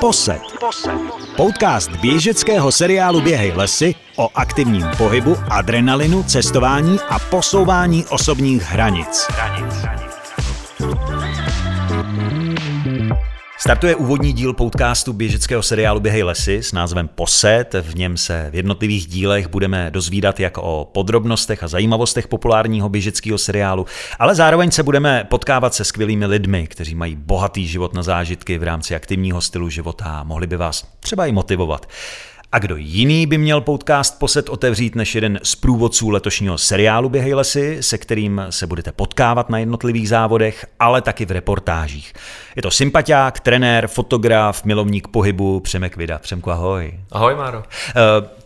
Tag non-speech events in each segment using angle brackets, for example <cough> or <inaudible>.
Posed. Podcast běžeckého seriálu Běhej lesy o aktivním pohybu, adrenalinu, cestování a posouvání osobních hranic. Startuje úvodní díl podcastu běžeckého seriálu Běhej lesy s názvem Posed. V něm se v jednotlivých dílech budeme dozvídat jak o podrobnostech a zajímavostech populárního běžeckého seriálu, ale zároveň se budeme potkávat se skvělými lidmi, kteří mají bohatý život na zážitky v rámci aktivního stylu života a mohli by vás třeba i motivovat. A kdo jiný by měl podcast Posed otevřít než jeden z průvodců letošního seriálu Běhej lesy, se kterým se budete potkávat na jednotlivých závodech, ale taky v reportážích. Je to sympatiák, trenér, fotograf, milovník pohybu, Přemek Vida. Přemku, ahoj. Ahoj, Máro. Uh,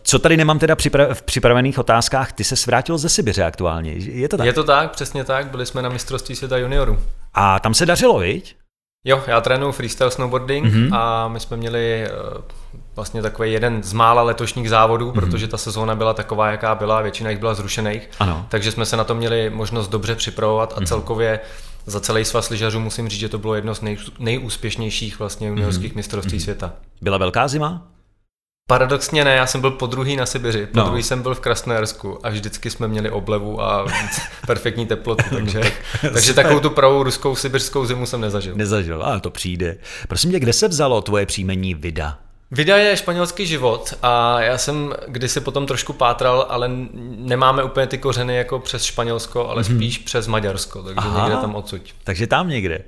co tady nemám teda připra- v připravených otázkách, ty se svrátil ze Sibiře aktuálně, je to tak? Je to tak, přesně tak, byli jsme na mistrovství světa juniorů. A tam se dařilo, viď? Jo, já trénuji freestyle snowboarding mm-hmm. a my jsme měli uh, vlastně takový jeden z mála letošních závodů, mm-hmm. protože ta sezóna byla taková, jaká byla, většina jich byla zrušených. Ano. Takže jsme se na to měli možnost dobře připravovat a mm-hmm. celkově za celý svaz lyžařů musím říct, že to bylo jedno z nej, nejúspěšnějších vlastně juniorských mm-hmm. mistrovství mm-hmm. světa. Byla velká zima? Paradoxně ne, já jsem byl po druhý na Sibiři, po no. druhý jsem byl v Krasnojarsku a vždycky jsme měli oblevu a <laughs> perfektní teplotu, <laughs> takže, takže takovou tu pravou ruskou sibirskou zimu jsem nezažil. Nezažil, ale to přijde. Prosím tě, kde se vzalo tvoje příjmení Vida? Vida je španělský život a já jsem kdysi potom trošku pátral, ale nemáme úplně ty kořeny jako přes Španělsko, ale mm-hmm. spíš přes Maďarsko, takže Aha, někde tam odsuť. Takže tam někde.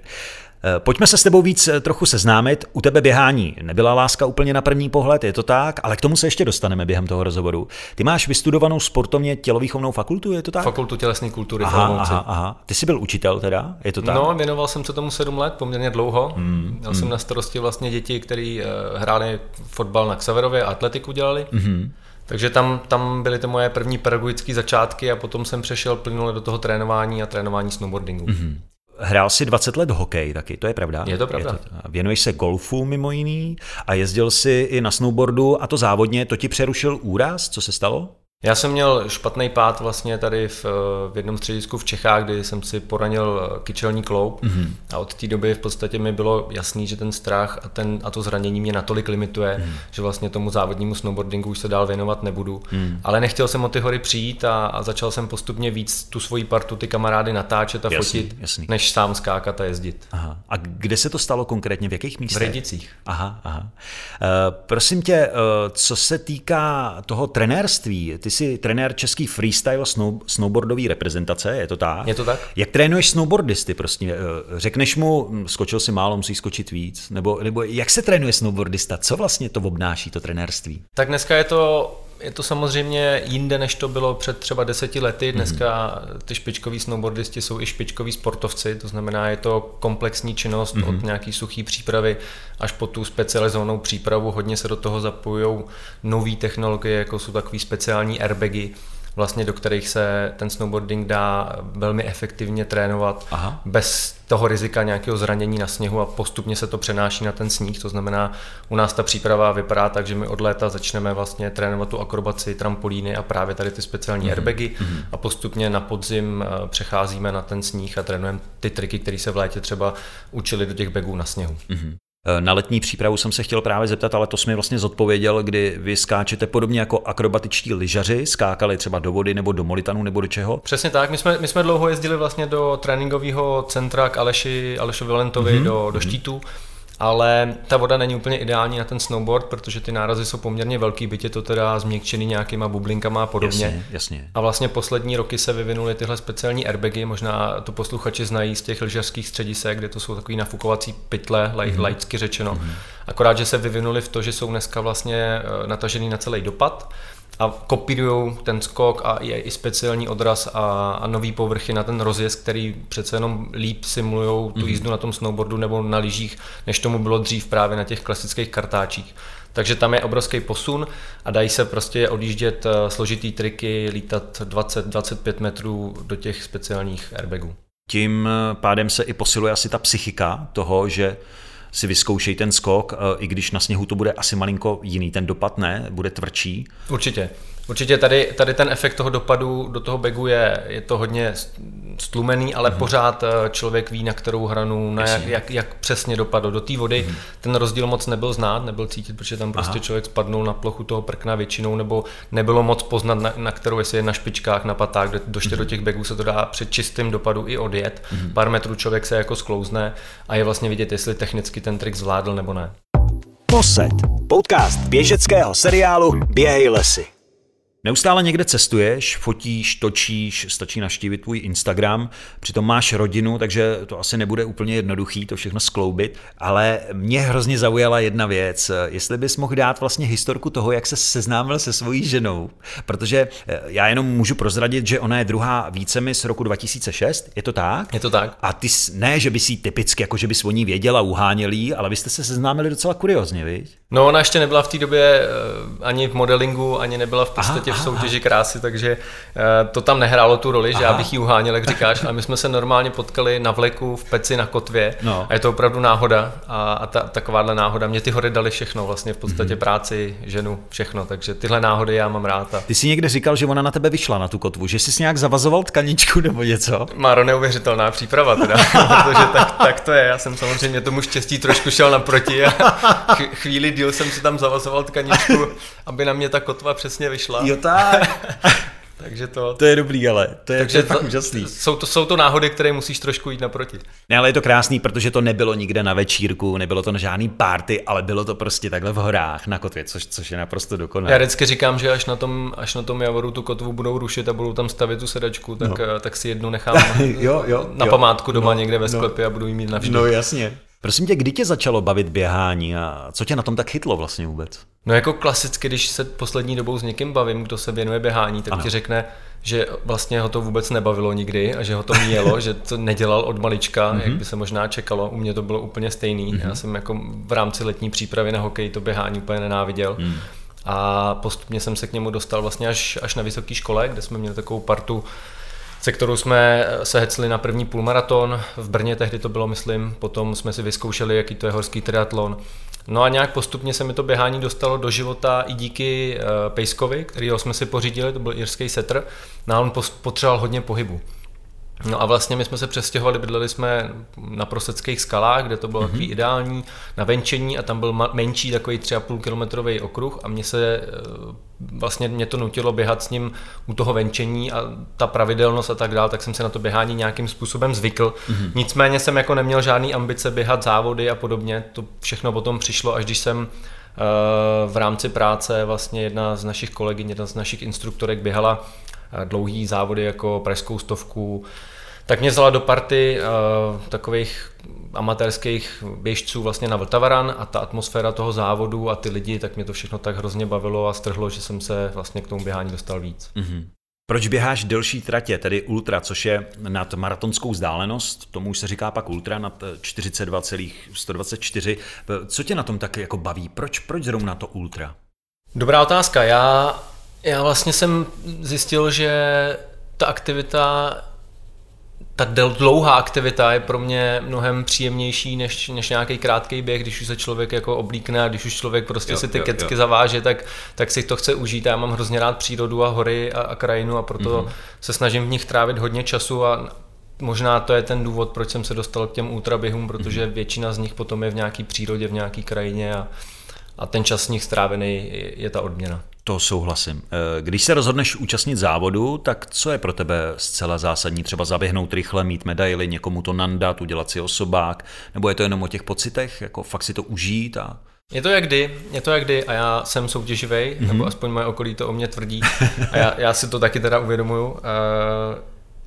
Eh, pojďme se s tebou víc eh, trochu seznámit. U tebe běhání nebyla láska úplně na první pohled, je to tak, ale k tomu se ještě dostaneme během toho rozhovoru. Ty máš vystudovanou sportovně tělovýchovnou fakultu, je to tak? Fakultu tělesné kultury aha, aha, aha. Ty jsi byl učitel teda, je to tak? No, věnoval jsem se tomu sedm let, poměrně dlouho. Hmm, Měl hmm. jsem na starosti vlastně děti, které eh, hráli fotbal na Xaverově a atletiku dělali. Hmm. Takže tam, tam byly to moje první pedagogické začátky a potom jsem přešel plynule do toho trénování a trénování snowboardingu. Mm-hmm. Hrál si 20 let hokej taky, to je pravda? Je to pravda. Je to, věnuješ se golfu mimo jiný a jezdil si i na snowboardu a to závodně, to ti přerušil úraz, co se stalo? Já jsem měl špatný pád vlastně tady v, v jednom středisku v Čechách, kdy jsem si poranil eh, kyčelní kloup mm-hmm. a od té doby v podstatě mi bylo jasný, že ten strach a, ten, a to zranění mě natolik limituje, mm-hmm. že vlastně tomu závodnímu snowboardingu už se dál věnovat nebudu. Mm. Ale nechtěl jsem o ty hory přijít a, a začal jsem postupně víc tu svoji partu, ty kamarády natáčet a jasný, fotit, jasný. než sám skákat a jezdit. Aha. A kde se to stalo konkrétně, v jakých místech? V Redicích. Aha, aha. Uh, prosím tě, uh, co se týká toho trenérství, ty jsi trenér český freestyle snow, snowboardové reprezentace, je to tak? Je to tak. Jak trénuješ snowboardisty, prostě? Řekneš mu, hm, skočil si málo, musí skočit víc? Nebo, nebo jak se trénuje snowboardista? Co vlastně to obnáší, to trenérství? Tak dneska je to je to samozřejmě jinde, než to bylo před třeba deseti lety. Mhm. Dneska ty špičkoví snowboardisti jsou i špičkoví sportovci, to znamená, je to komplexní činnost mm-hmm. od nějaký suchý přípravy až po tu specializovanou přípravu. Hodně se do toho zapojují nové technologie, jako jsou takové speciální airbagy, vlastně do kterých se ten snowboarding dá velmi efektivně trénovat Aha. bez toho rizika nějakého zranění na sněhu a postupně se to přenáší na ten sníh. To znamená, u nás ta příprava vypadá tak, že my od léta začneme vlastně trénovat tu akrobaci, trampolíny a právě tady ty speciální mm-hmm. airbagy mm-hmm. a postupně na podzim eh, přecházíme na ten sníh a trénujeme ty triky, které se v létě třeba učili do těch bagů na sněhu. Mm-hmm. Eh, na letní přípravu jsem se chtěl právě zeptat, ale to jsi mi vlastně zodpověděl, kdy vy skáčete podobně jako akrobatičtí lyžaři, skákali třeba do vody nebo do molitanu nebo do čeho? Přesně tak, my jsme, my jsme dlouho jezdili vlastně do tréninkového centra k Aleši, Alešovi Lentovi mm-hmm. do, do mhm. štítu ale ta voda není úplně ideální na ten snowboard, protože ty nárazy jsou poměrně velký, byť je to teda změkčený nějakýma bublinkama a podobně. Jasně, jasně. A vlastně poslední roky se vyvinuly tyhle speciální airbagy, možná to posluchači znají z těch lyžařských středisek, kde to jsou takový nafukovací pytle, mm-hmm. laicky řečeno. Mm-hmm. Akorát, že se vyvinuly v to, že jsou dneska vlastně eh, natažený na celý dopad a kopírují ten skok a je i speciální odraz a, a nový povrchy na ten rozjezd, který přece jenom líp simulují tu mhm. jízdu na tom snowboardu nebo na lyžích, než tomu bylo dřív právě na těch klasických kartáčích. Takže tam je obrovský posun a dají se prostě odjíždět eh, složitý triky, lítat 20-25 metrů do těch speciálních airbagů. Tím eh, pádem se i posiluje asi ta psychika toho, že si vyzkoušej ten skok, eh, i když na sněhu to bude asi malinko jiný, ten dopad ne, bude tvrdší. Určitě. Určitě tady, tady ten efekt toho dopadu do toho begu je, je to hodně stlumený, ale mm-hmm. pořád eh, člověk ví, na kterou hranu, na jak, jak, jak přesně dopadl do té vody. Mm-hmm. Ten rozdíl moc nebyl znát, nebyl cítit, protože tam prostě Aha. člověk spadnul na plochu toho prkna většinou, nebo nebylo moc poznat, na, na kterou, jestli je na špičkách, na patách, kde doště mm-hmm. do těch begů se to dá před čistým dopadu i odjet. Mm-hmm. Pár metrů člověk se jako sklouzne a je vlastně vidět, jestli technicky ten trik zvládl nebo ne. Poset, podcast běžeckého seriálu Běhej lesy. Neustále někde cestuješ, fotíš, točíš, stačí naštívit tvůj Instagram, přitom máš rodinu, takže to asi nebude úplně jednoduchý to všechno skloubit, ale mě hrozně zaujala jedna věc, jestli bys mohl dát vlastně historku toho, jak se seznámil se svojí ženou, protože eh, já jenom můžu prozradit, že ona je druhá vícemi z roku 2006, je to tak? Je to tak. A ty ne, že by si typicky, jako že bys o ní věděla, uhánělý, ale vy jste se seznámili docela kuriozně, viď? No ona ještě nebyla v té době eh, ani v modelingu, ani nebyla v podstatě v soutěži krásy, takže eh, to tam nehrálo tu roli, že já bych ji uháněl, jak říkáš, a my jsme se normálně potkali na vleku v peci na kotvě no. a je to opravdu náhoda a, a ta, takováhle náhoda. Mě ty hory dali všechno, vlastně v podstatě mm-hmm. práci, ženu, všechno, takže tyhle náhody já mám rád. A... Ty jsi někde říkal, že ona na tebe vyšla na tu kotvu, že jsi nějak zavazoval tkaničku nebo něco? Máro, neuvěřitelná příprava teda, <laughs> protože tak, tak to je, já jsem samozřejmě tomu štěstí trošku šel naproti a <laughs> chvíli díl jsem si tam zavazoval tkaničku, aby na mě ta kotva přesně vyšla. Jo tak. <laughs> Takže to... To je dobrý, ale to je, Takže to je fakt úžasný. Jsou to, jsou to náhody, které musíš trošku jít naproti. Ne, ale je to krásný, protože to nebylo nikde na večírku, nebylo to na žádný party, ale bylo to prostě takhle v horách na kotvě, což, což je naprosto dokonalé. Já vždycky říkám, že až na tom, až na tom Javoru tu kotvu budou rušit a budou tam stavět tu sedačku, tak, no. tak si jednu nechám <laughs> jo, jo, na jo, památku doma no, někde ve no. sklepě no, a budu jí mít navždy. No jasně. Prosím tě, kdy tě začalo bavit běhání a co tě na tom tak chytlo vlastně vůbec? No jako klasicky, když se poslední dobou s někým bavím, kdo se věnuje běhání, tak ano. ti řekne, že vlastně ho to vůbec nebavilo nikdy a že ho to mělo, že to nedělal od malička, mm-hmm. jak by se možná čekalo. U mě to bylo úplně stejný. Mm-hmm. Já jsem jako v rámci letní přípravy na hokej to běhání úplně nenáviděl. Mm. A postupně jsem se k němu dostal vlastně až, až na vysoké škole, kde jsme měli takovou partu se kterou jsme se hecli na první půlmaraton. V Brně tehdy to bylo, myslím, potom jsme si vyzkoušeli, jaký to je horský triatlon. No a nějak postupně se mi to běhání dostalo do života i díky uh, Pejskovi, kterýho jsme si pořídili, to byl irský setr, no a on potřeboval hodně pohybu. No a vlastně my jsme se přestěhovali, bydleli jsme na Proseckých skalách, kde to bylo mm-hmm. takový ideální, na venčení a tam byl menší takový 3,5 kilometrový okruh a mě se eh, vlastně mě to nutilo běhat s ním u toho venčení a ta pravidelnost a tak dál, tak jsem se na to běhání nějakým způsobem zvykl. Mm-hmm. Nicméně jsem jako neměl žádný ambice běhat závody a podobně, to všechno potom přišlo, až když jsem eh, v rámci práce vlastně jedna z našich kolegyň, jedna z našich instruktorek běhala dlouhý závody jako pražskou stovku, tak mě vzala do party uh, takových amatérských běžců vlastně na Vltavaran a ta atmosféra toho závodu a ty lidi, tak mě to všechno tak hrozně bavilo a strhlo, že jsem se vlastně k tomu běhání dostal víc. Mm-hmm. Proč běháš delší tratě, tedy ultra, což je nad maratonskou vzdálenost, tomu už se říká pak ultra, nad 42,124. Co tě na tom tak jako baví? Proč, proč zrovna to ultra? Dobrá otázka. Já, já vlastně jsem zjistil, že ta aktivita ta dlouhá aktivita je pro mě mnohem příjemnější než, než nějaký krátký běh, když už se člověk jako oblíkne a když už člověk prostě jo, si ty jo, kecky jo. zaváže, tak, tak si to chce užít. Já mám hrozně rád přírodu a hory a, a krajinu a proto mm-hmm. se snažím v nich trávit hodně času a možná to je ten důvod, proč jsem se dostal k těm ultraběhům, protože mm-hmm. většina z nich potom je v nějaké přírodě, v nějaké krajině a, a ten čas z nich strávený je, je ta odměna. To souhlasím. Eh, když se rozhodneš účastnit závodu, tak co je pro tebe zcela zásadní? Třeba zaběhnout rychle, mít medaily, někomu to nandat, udělat si osobák? Nebo je to jenom o těch pocitech, jako fakt si to užít a je to jak kdy, je to jak kdy a já jsem soutěživý, mm-hmm. nebo aspoň moje okolí to o mě tvrdí a já, já si to taky teda uvědomuju. Uh,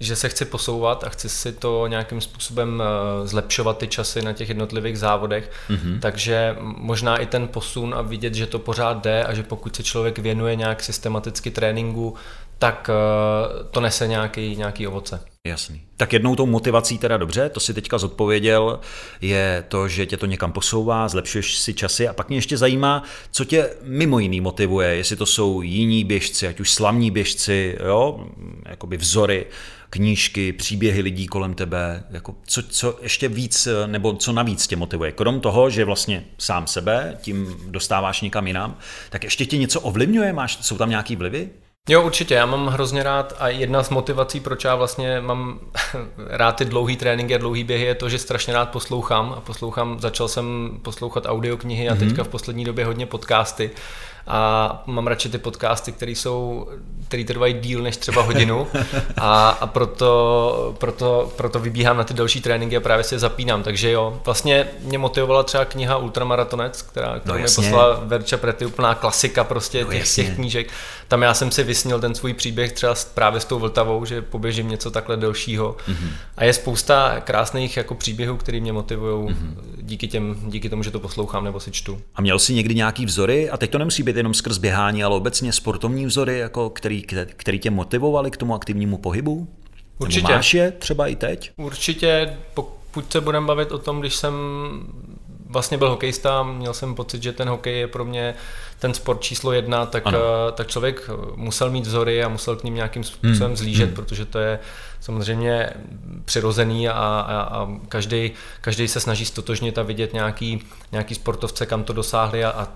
že se chci posouvat a chci si to nějakým způsobem eh, zlepšovat ty časy na těch jednotlivých závodech, mm-hmm. takže možná i ten posun a vidět, že to pořád jde a že pokud se člověk věnuje nějak systematicky tréninku, tak eh, to nese nějaký, nějaký ovoce. Jasný. Tak jednou tou motivací teda dobře, to si teďka zodpověděl, je to, že tě to někam posouvá, zlepšuješ si časy a pak mě ještě zajímá, co tě mimo jiný motivuje, jestli to jsou jiní běžci, ať už slavní běžci, jo, jakoby vzory, knížky, příběhy lidí kolem tebe, jako co, co ještě víc, nebo co navíc tě motivuje. Krom toho, že vlastně sám sebe tím dostáváš někam jinam, tak ještě tě něco ovlivňuje? Máš, jsou tam nějaký vlivy? Jo, určitě, já mám hrozně rád a jedna z motivací, proč já vlastně mám <laughs> rád ty dlouhý tréninky a dlouhý běhy, je to, že strašně rád poslouchám a poslouchám, začal jsem poslouchat audioknihy a mm-hmm. teďka v poslední době hodně podcasty a mám radši ty podcasty, které jsou, které trvají díl než třeba hodinu. A, a proto, proto, proto vybíhám na ty další tréninky a právě si je zapínám, takže jo, vlastně mě motivovala třeba kniha Ultramaratonec, která, kterou no, mi poslala Verča Prety, úplná klasika prostě no, těch, těch knížek, tam já jsem si vysnil ten svůj příběh třeba právě s tou Vltavou, že poběžím něco takhle delšího. Mm-hmm. a je spousta krásných jako příběhů, které mě motivují mm-hmm. díky, těm, díky tomu, že to poslouchám nebo si čtu. A měl jsi někdy nějaký vzory, a teď to nemusí být jenom skrz běhání, ale obecně sportovní vzory, jako který, který tě motivovali k tomu aktivnímu pohybu? Určitě. Nebo máš je třeba i teď? Určitě, pokud se budeme bavit o tom, když jsem vlastně byl hokejista, měl jsem pocit, že ten hokej je pro mě ten sport číslo jedna, tak, ano. Eh, tak člověk musel mít vzory a musel k ním nějakým způsobem hmm. zlížet, hmm. protože to je samozřejmě přirozený a, a, a každý, každý se snaží stotožnit a vidět nějaký, nějaký sportovce, kam to dosáhli a, a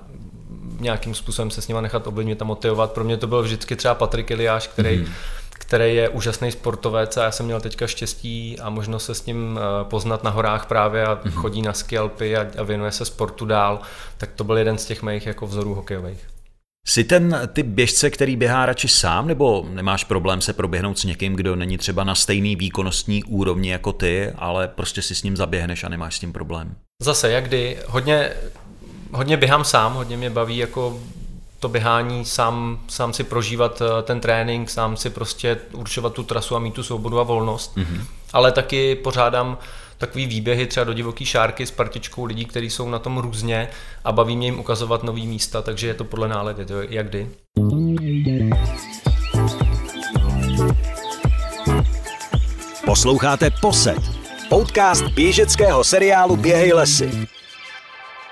nějakým způsobem se s nima nechat ovlivnit a motivovat. Pro mě to byl vždycky třeba Patrik Iliáš, který, mm. který je úžasný sportovec a já jsem měl teďka štěstí a možnost se s ním eh, poznat na horách právě a mm. chodí na ski Alpy a, a věnuje se sportu dál, tak to byl jeden z těch mých jako vzorů hokejových. Jsi ten typ běžce, který běhá radši sám, nebo nemáš problém se proběhnout s někým, kdo není třeba na stejný výkonnostní úrovni jako ty, ale prostě si s ním zaběhneš a nemáš s tím problém? Zase, jak kdy. Hodně hodně běhám sám, hodně mě baví jako to běhání, sám, sám si prožívat eh, ten trénink, sám si prostě určovat tu trasu a mít tu svobodu a volnost. Mm-hmm. Ale taky pořádám takový výběhy třeba do divoký šárky s partičkou lidí, kteří jsou na tom různě a baví mě jim ukazovat nový místa, takže je to podle nálady, to jak kdy. Posloucháte Poset, podcast běžeckého seriálu Běhej lesy.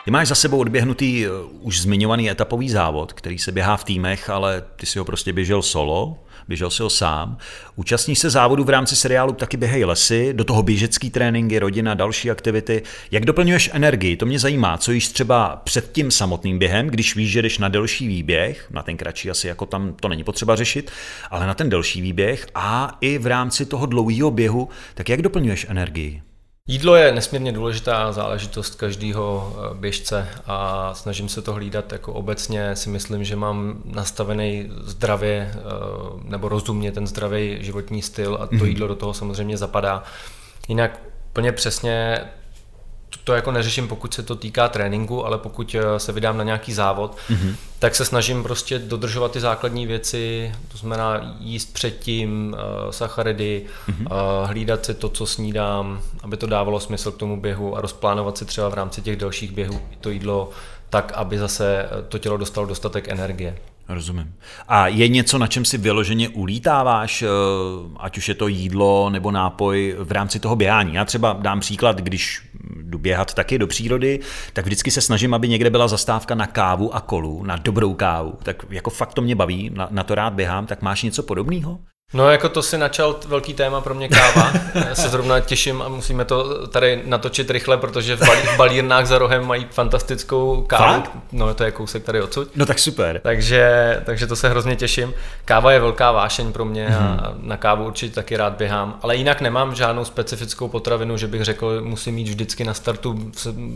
Ty máš za sebou odběhnutý eh, už zmiňovaný etapový závod, který se běhá v týmech, ale ty si ho prostě běžel solo, běžel si ho sám. Účastní se závodu v rámci seriálu taky běhej lesy, do toho běžecký tréninky, rodina, další aktivity. Jak doplňuješ energii? To mě zajímá, co jíš třeba před tím samotným během, když víš, že jdeš na delší výběh, na ten kratší asi jako tam to není potřeba řešit, ale na ten delší výběh a i v rámci toho dlouhého běhu, tak jak doplňuješ energii? Jídlo je nesmírně důležitá záležitost každého eh, běžce a snažím se to hlídat jako obecně. Si myslím, že mám nastavený zdravě eh, nebo rozumně ten zdravý životní styl a to mm-hmm. jídlo do toho samozřejmě zapadá. Jinak plně přesně to jako neřeším, pokud se to týká tréninku, ale pokud eh, se vydám na nějaký závod, mm-hmm. tak se snažím prostě dodržovat ty základní věci, to znamená jíst předtím, uh, sacharidy, mm-hmm. uh, hlídat si to, co snídám, aby to dávalo smysl k tomu běhu a rozplánovat si třeba v rámci těch dalších běhů to jídlo tak, aby zase to tělo dostalo dostatek energie. Rozumím. A je něco, na čem si vyloženě ulítáváš, ať už je to jídlo nebo nápoj v rámci toho běhání? Já třeba dám příklad, když jdu běhat taky do přírody, tak vždycky se snažím, aby někde byla zastávka na kávu a kolu, na dobrou kávu. Tak jako fakt to mě baví, na, na to rád běhám, tak máš něco podobného? No jako to si načal velký téma pro mě káva. Já se zrovna těším a musíme to tady natočit rychle, protože v, balí, v balírnách za rohem mají fantastickou kávu. Fakt? No to je kousek tady odsud. No tak super. Takže, takže to se hrozně těším. Káva je velká vášeň pro mě mm-hmm. a mhm. na kávu určitě taky rád běhám. Ale jinak nemám žádnou specifickou potravinu, že bych řekl, musím mít vždycky na startu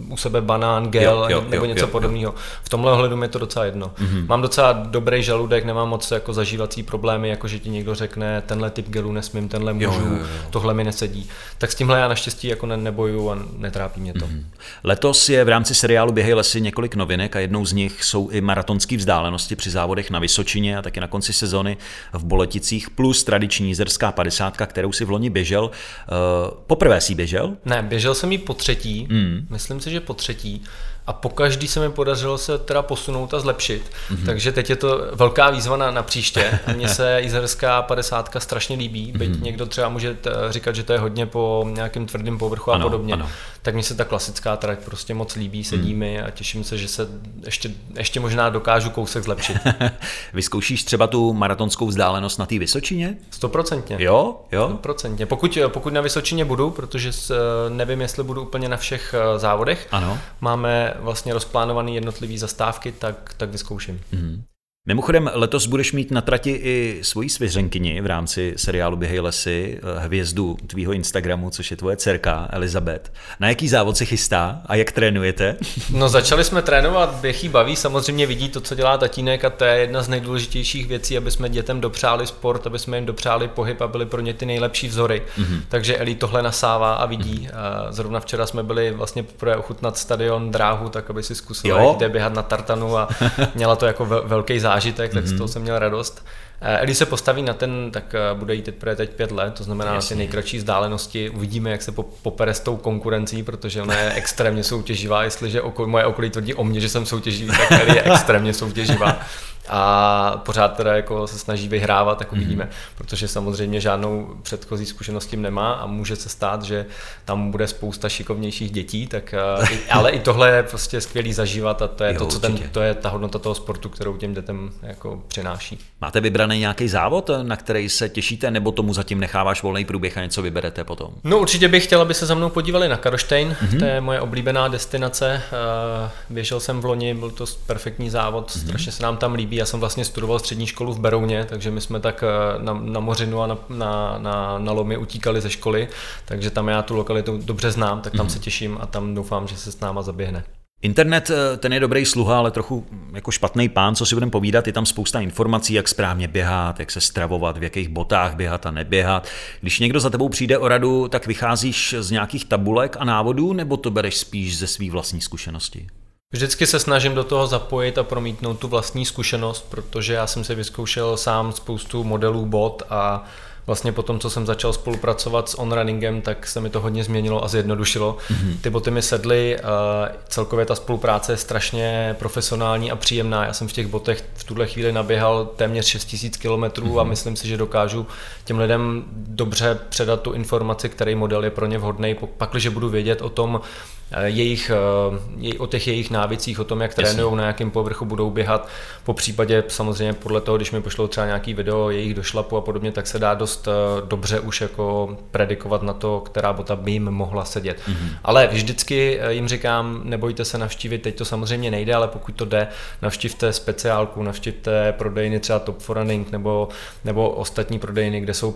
u sebe banán, gel jo, jo, nebo jo, něco jo, podobného. V tomhle ohledu mi je to docela jedno. Mm-hmm. Mám docela dobrý žaludek, nemám moc jako zažívací problémy, jako že ti někdo řekne, řekne, tenhle typ gelu nesmím, tenhle můžu, jo, jo, jo. tohle mi nesedí. Tak s tímhle já naštěstí jako ne, neboju a netrápí mě to. Mm-hmm. Letos je v rámci seriálu Běhej lesy několik novinek a jednou z nich jsou i maratonské vzdálenosti při závodech na Vysočině a taky na konci sezony v Boleticích plus tradiční jízerská 50, kterou si v loni běžel. Uh, poprvé si běžel? Ne, běžel jsem ji po třetí, mm. myslím si, že po třetí a po každý se mi podařilo se teda posunout a zlepšit. Mm-hmm. Takže teď je to velká výzva na, na příště. A <laughs> mně se Izerská 50 strašně líbí, byť mm-hmm. někdo třeba může t- říkat, že to je hodně po nějakém tvrdém povrchu ano, a podobně. Ano. Tak mně se ta klasická trať prostě moc líbí, sedí mm. mi a těším se, že se ještě, ještě možná dokážu kousek zlepšit. <laughs> Vyzkoušíš třeba tu maratonskou vzdálenost na té Vysočině? Stoprocentně. Jo, jo. Stoprocentně. Pokud, pokud na Vysočině budu, protože nevím, jestli budu úplně na všech eh, závodech, ano. máme vlastně rozplánované jednotlivé zastávky, tak, tak vyzkouším. Mm. Mimochodem, letos budeš mít na trati i svoji svěřenkyni v rámci seriálu Běhej lesy, eh, hvězdu tvýho Instagramu, což je tvoje dcerka Elizabeth. Na jaký závod se chystá a jak trénujete? <laughs> No začali jsme trénovat, běh baví, samozřejmě vidí to, co dělá tatínek a to je jedna z nejdůležitějších věcí, aby jsme dětem dopřáli sport, aby jsme jim dopřáli pohyb a byli pro ně ty nejlepší vzory. Mm-hmm. Takže Eli tohle nasává a vidí. Mm-hmm. Zrovna včera jsme byli vlastně poprvé ochutnat stadion dráhu, tak aby si zkusila, jak jde běhat na tartanu a měla to jako velký zážitek zážitek, tak z toho mhm. jsem měl radost. Eh, když se postaví na ten, tak eh, bude jít teprve teď pět let, to znamená Jasně. na ty nejkratší vzdálenosti. Uvidíme, jak se popere s tou konkurencí, protože ona je extrémně soutěživá. Jestliže oko, moje okolí tvrdí o mě, že jsem soutěživý, tak je <laughs> extrémně soutěživá a pořád teda jako se snaží vyhrávat, tak uvidíme, mm-hmm. protože samozřejmě žádnou předchozí zkušenost tím nemá a může se stát, že tam bude spousta šikovnějších dětí, tak, eh, <laughs> ale i tohle je prostě skvělý zažívat a to je, jo, to, co ten, to je ta hodnota toho sportu, kterou těm dětem jako přináší. Máte vybraný nějaký závod, na který se těšíte, nebo tomu zatím necháváš volný průběh a něco vyberete potom? No určitě bych chtěl, aby se za mnou podívali na Karlštejn, mm-hmm. to je moje oblíbená destinace. Eh, běžel jsem v loni, byl to perfektní závod, mm-hmm. strašně se nám tam líbí já jsem vlastně studoval střední školu v Berouně, takže my jsme tak eh, na, na Mořinu a na, na, na, na Lomy utíkali ze školy, takže tam já tu lokalitu dobře znám, tak tam mm-hmm. se těším a tam doufám, že se s náma zaběhne. Internet, eh, ten je dobrý sluha, ale trochu jako špatný pán, co si budeme povídat, je tam spousta informací, jak správně běhat, jak se stravovat, v jakých botách běhat a neběhat. Když někdo za tebou přijde o radu, tak vycházíš z nějakých tabulek a návodů, nebo to bereš spíš ze svých vlastní zkušenosti? Vždycky se snažím do toho zapojit a promítnout tu vlastní zkušenost, protože já jsem si vyzkoušel sám spoustu modelů bot a vlastně po tom, co jsem začal spolupracovat s onrunningem, tak se mi to hodně změnilo a zjednodušilo. Mm-hmm. Ty boty mi sedly, celkově ta spolupráce je strašně profesionální a příjemná. Já jsem v těch botech v tuhle chvíli naběhal téměř 6000 km mm-hmm. a myslím si, že dokážu těm lidem dobře předat tu informaci, který model je pro ně vhodný, pakliže budu vědět o tom, Eh, jejich, eh, o těch jejich návicích, o tom, jak trénují, na jakém povrchu budou běhat. Po případě samozřejmě podle toho, když mi pošlou třeba nějaký video jejich došlapu a podobně, tak se dá dost eh, dobře už jako predikovat na to, která bota by jim mohla sedět. Mm-hmm. Ale vždycky jim říkám, nebojte se navštívit, teď to samozřejmě nejde, ale pokud to jde, navštivte speciálku, navštivte prodejny třeba Top for Running nebo, nebo ostatní prodejny, kde jsou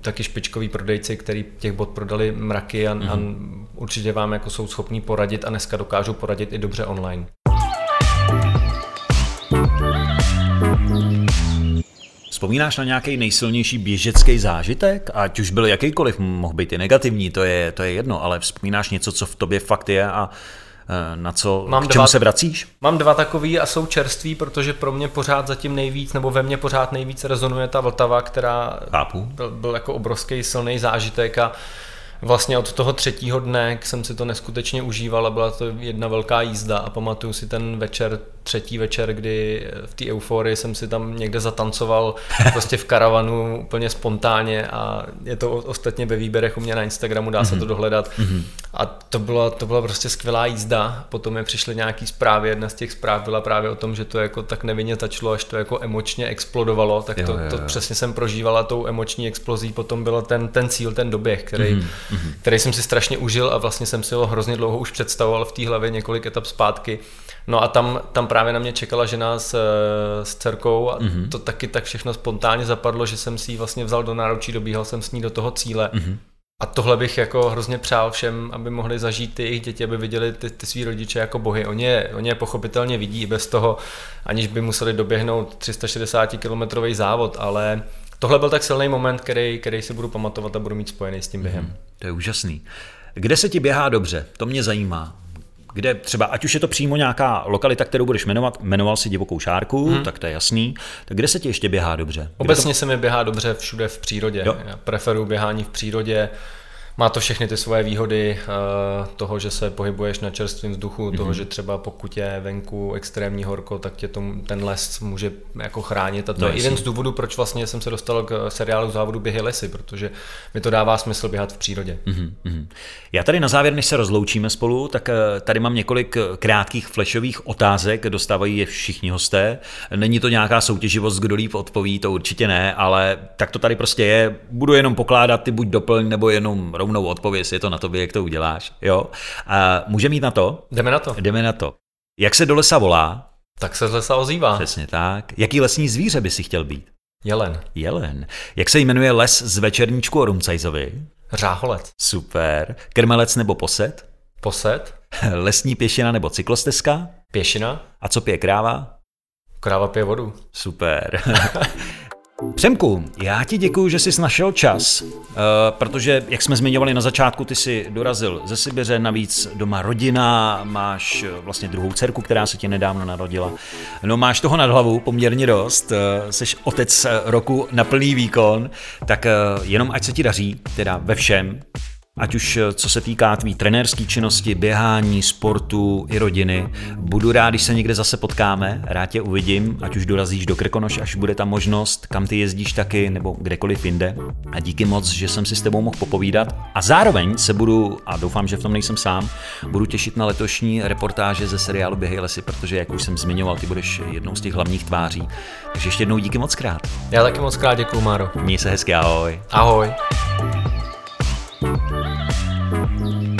taky špičkoví prodejci, který těch bot prodali mraky a, mm-hmm. a mhm. určitě vám jako jsou schopní poradit a dneska dokážou poradit i dobře online. Vzpomínáš na nějaký nejsilnější běžecký zážitek? Ať už byl jakýkoliv, mohl být i negativní, to je, to je jedno, ale vzpomínáš něco, co v tobě fakt je a Eh, na co, mám k čemu dva, se vracíš? Mám dva takový a jsou čerství, protože pro mě pořád zatím nejvíc, nebo ve mně pořád nejvíc rezonuje ta Vltava, která Chápu. Byl, byl jako obrovský silný zážitek a vlastně od toho třetího dne jsem si to neskutečně užíval a byla to jedna velká jízda a pamatuju si ten večer třetí večer, kdy v té euforii jsem si tam někde zatancoval <laughs> prostě v karavanu úplně spontánně a je to ostatně ve výběrech u mě na Instagramu, dá se to mhm. dohledat. Mm-hmm. A to byla, to byla prostě skvělá jízda. Potom mi přišly nějaký zprávy, jedna z těch zpráv byla právě o tom, že to jako tak nevinně začalo, až to jako emočně explodovalo, tak jo, to, jo, jo. to přesně jsem prožívala tou emoční explozí. Potom byl ten, ten cíl, ten doběh, který, mm-hmm. který jsem si strašně užil a vlastně jsem si ho hrozně dlouho už představoval v té hlavě několik etap zpátky. No a tam, tam právě na mě čekala žena s, s dcerkou a mm-hmm. to taky tak všechno spontánně zapadlo, že jsem si ji vlastně vzal do náručí, dobíhal jsem s ní do toho cíle. Mm-hmm. A tohle bych jako hrozně přál všem, aby mohli zažít ty jejich děti, aby viděli ty, ty svý rodiče jako bohy. Oni je, oni je pochopitelně vidí i bez toho, aniž by museli doběhnout 360 kilometrový závod, ale tohle byl tak silný moment, který, který si budu pamatovat a budu mít spojený s tím během. Mm, to je úžasný. Kde se ti běhá dobře? To mě zajímá kde třeba, ať už je to přímo nějaká lokalita, kterou budeš jmenovat, jmenoval si divokou šárku, hmm. tak to je jasný, tak kde se ti ještě běhá dobře? Kde Obecně to... se mi běhá dobře všude v přírodě. Jo. Já preferuji běhání v přírodě, má to všechny ty svoje výhody uh, toho, že se pohybuješ na čerstvém vzduchu, mm-hmm. toho, že třeba pokud je venku extrémní horko, tak tě tom, ten les může jako chránit. A to no, je jeden z důvodů, proč vlastně jsem se dostal k seriálu závodu Běhy lesy, protože mi to dává smysl běhat v přírodě. Mm-hmm. Já tady na závěr, než se rozloučíme spolu, tak eh, tady mám několik krátkých flashových otázek, dostávají je všichni hosté. Není to nějaká soutěživost, kdo líp odpoví, to určitě ne, ale tak to tady prostě je. Budu jenom pokládat, ty buď doplň, nebo jenom rovnou odpověz, je to na tobě, jak to uděláš. Jo? A můžeme jít na to? Jdeme na to. Jdeme na to. Jak se do lesa volá? Tak se z lesa ozývá. Přesně tak. Jaký lesní zvíře by si chtěl být? Jelen. Jelen. Jak se jmenuje les z večerníčku o Rumcajzovi? Řáholec. Super. Krmelec nebo posed? Posed. <laughs> Lesní pěšina nebo cyklostezka? Pěšina. A co pije kráva? Kráva pije vodu. Super. <laughs> Přemku, já ti děkuji, že jsi našel čas, uh, protože, jak jsme zmiňovali na začátku, ty jsi dorazil ze Sibiře, navíc doma rodina, máš eh, vlastně druhou dcerku, která se ti nedávno narodila. No máš toho nad hlavu poměrně dost, uh, jsi otec roku na plný výkon, tak jenom ať se ti daří, teda ve všem, Ať už eh, co se týká tvý trenérské činnosti, běhání, sportu i rodiny. Budu rád, když se někde zase potkáme, rád tě uvidím, ať už dorazíš do Krkonoš, až bude ta možnost, kam ty jezdíš taky, nebo kdekoliv jinde. A díky moc, že jsem si s tebou mohl popovídat. A zároveň se budu, a doufám, že v tom nejsem sám, budu těšit na letošní reportáže ze seriálu Běhej lesy, protože, jak už jsem zmiňoval, ty budeš jednou z těch hlavních tváří. Takže ještě jednou díky moc krát. Já taky moc krát děkuju, Máro. Měj se hezky, ahoj. Ahoj. Thank you.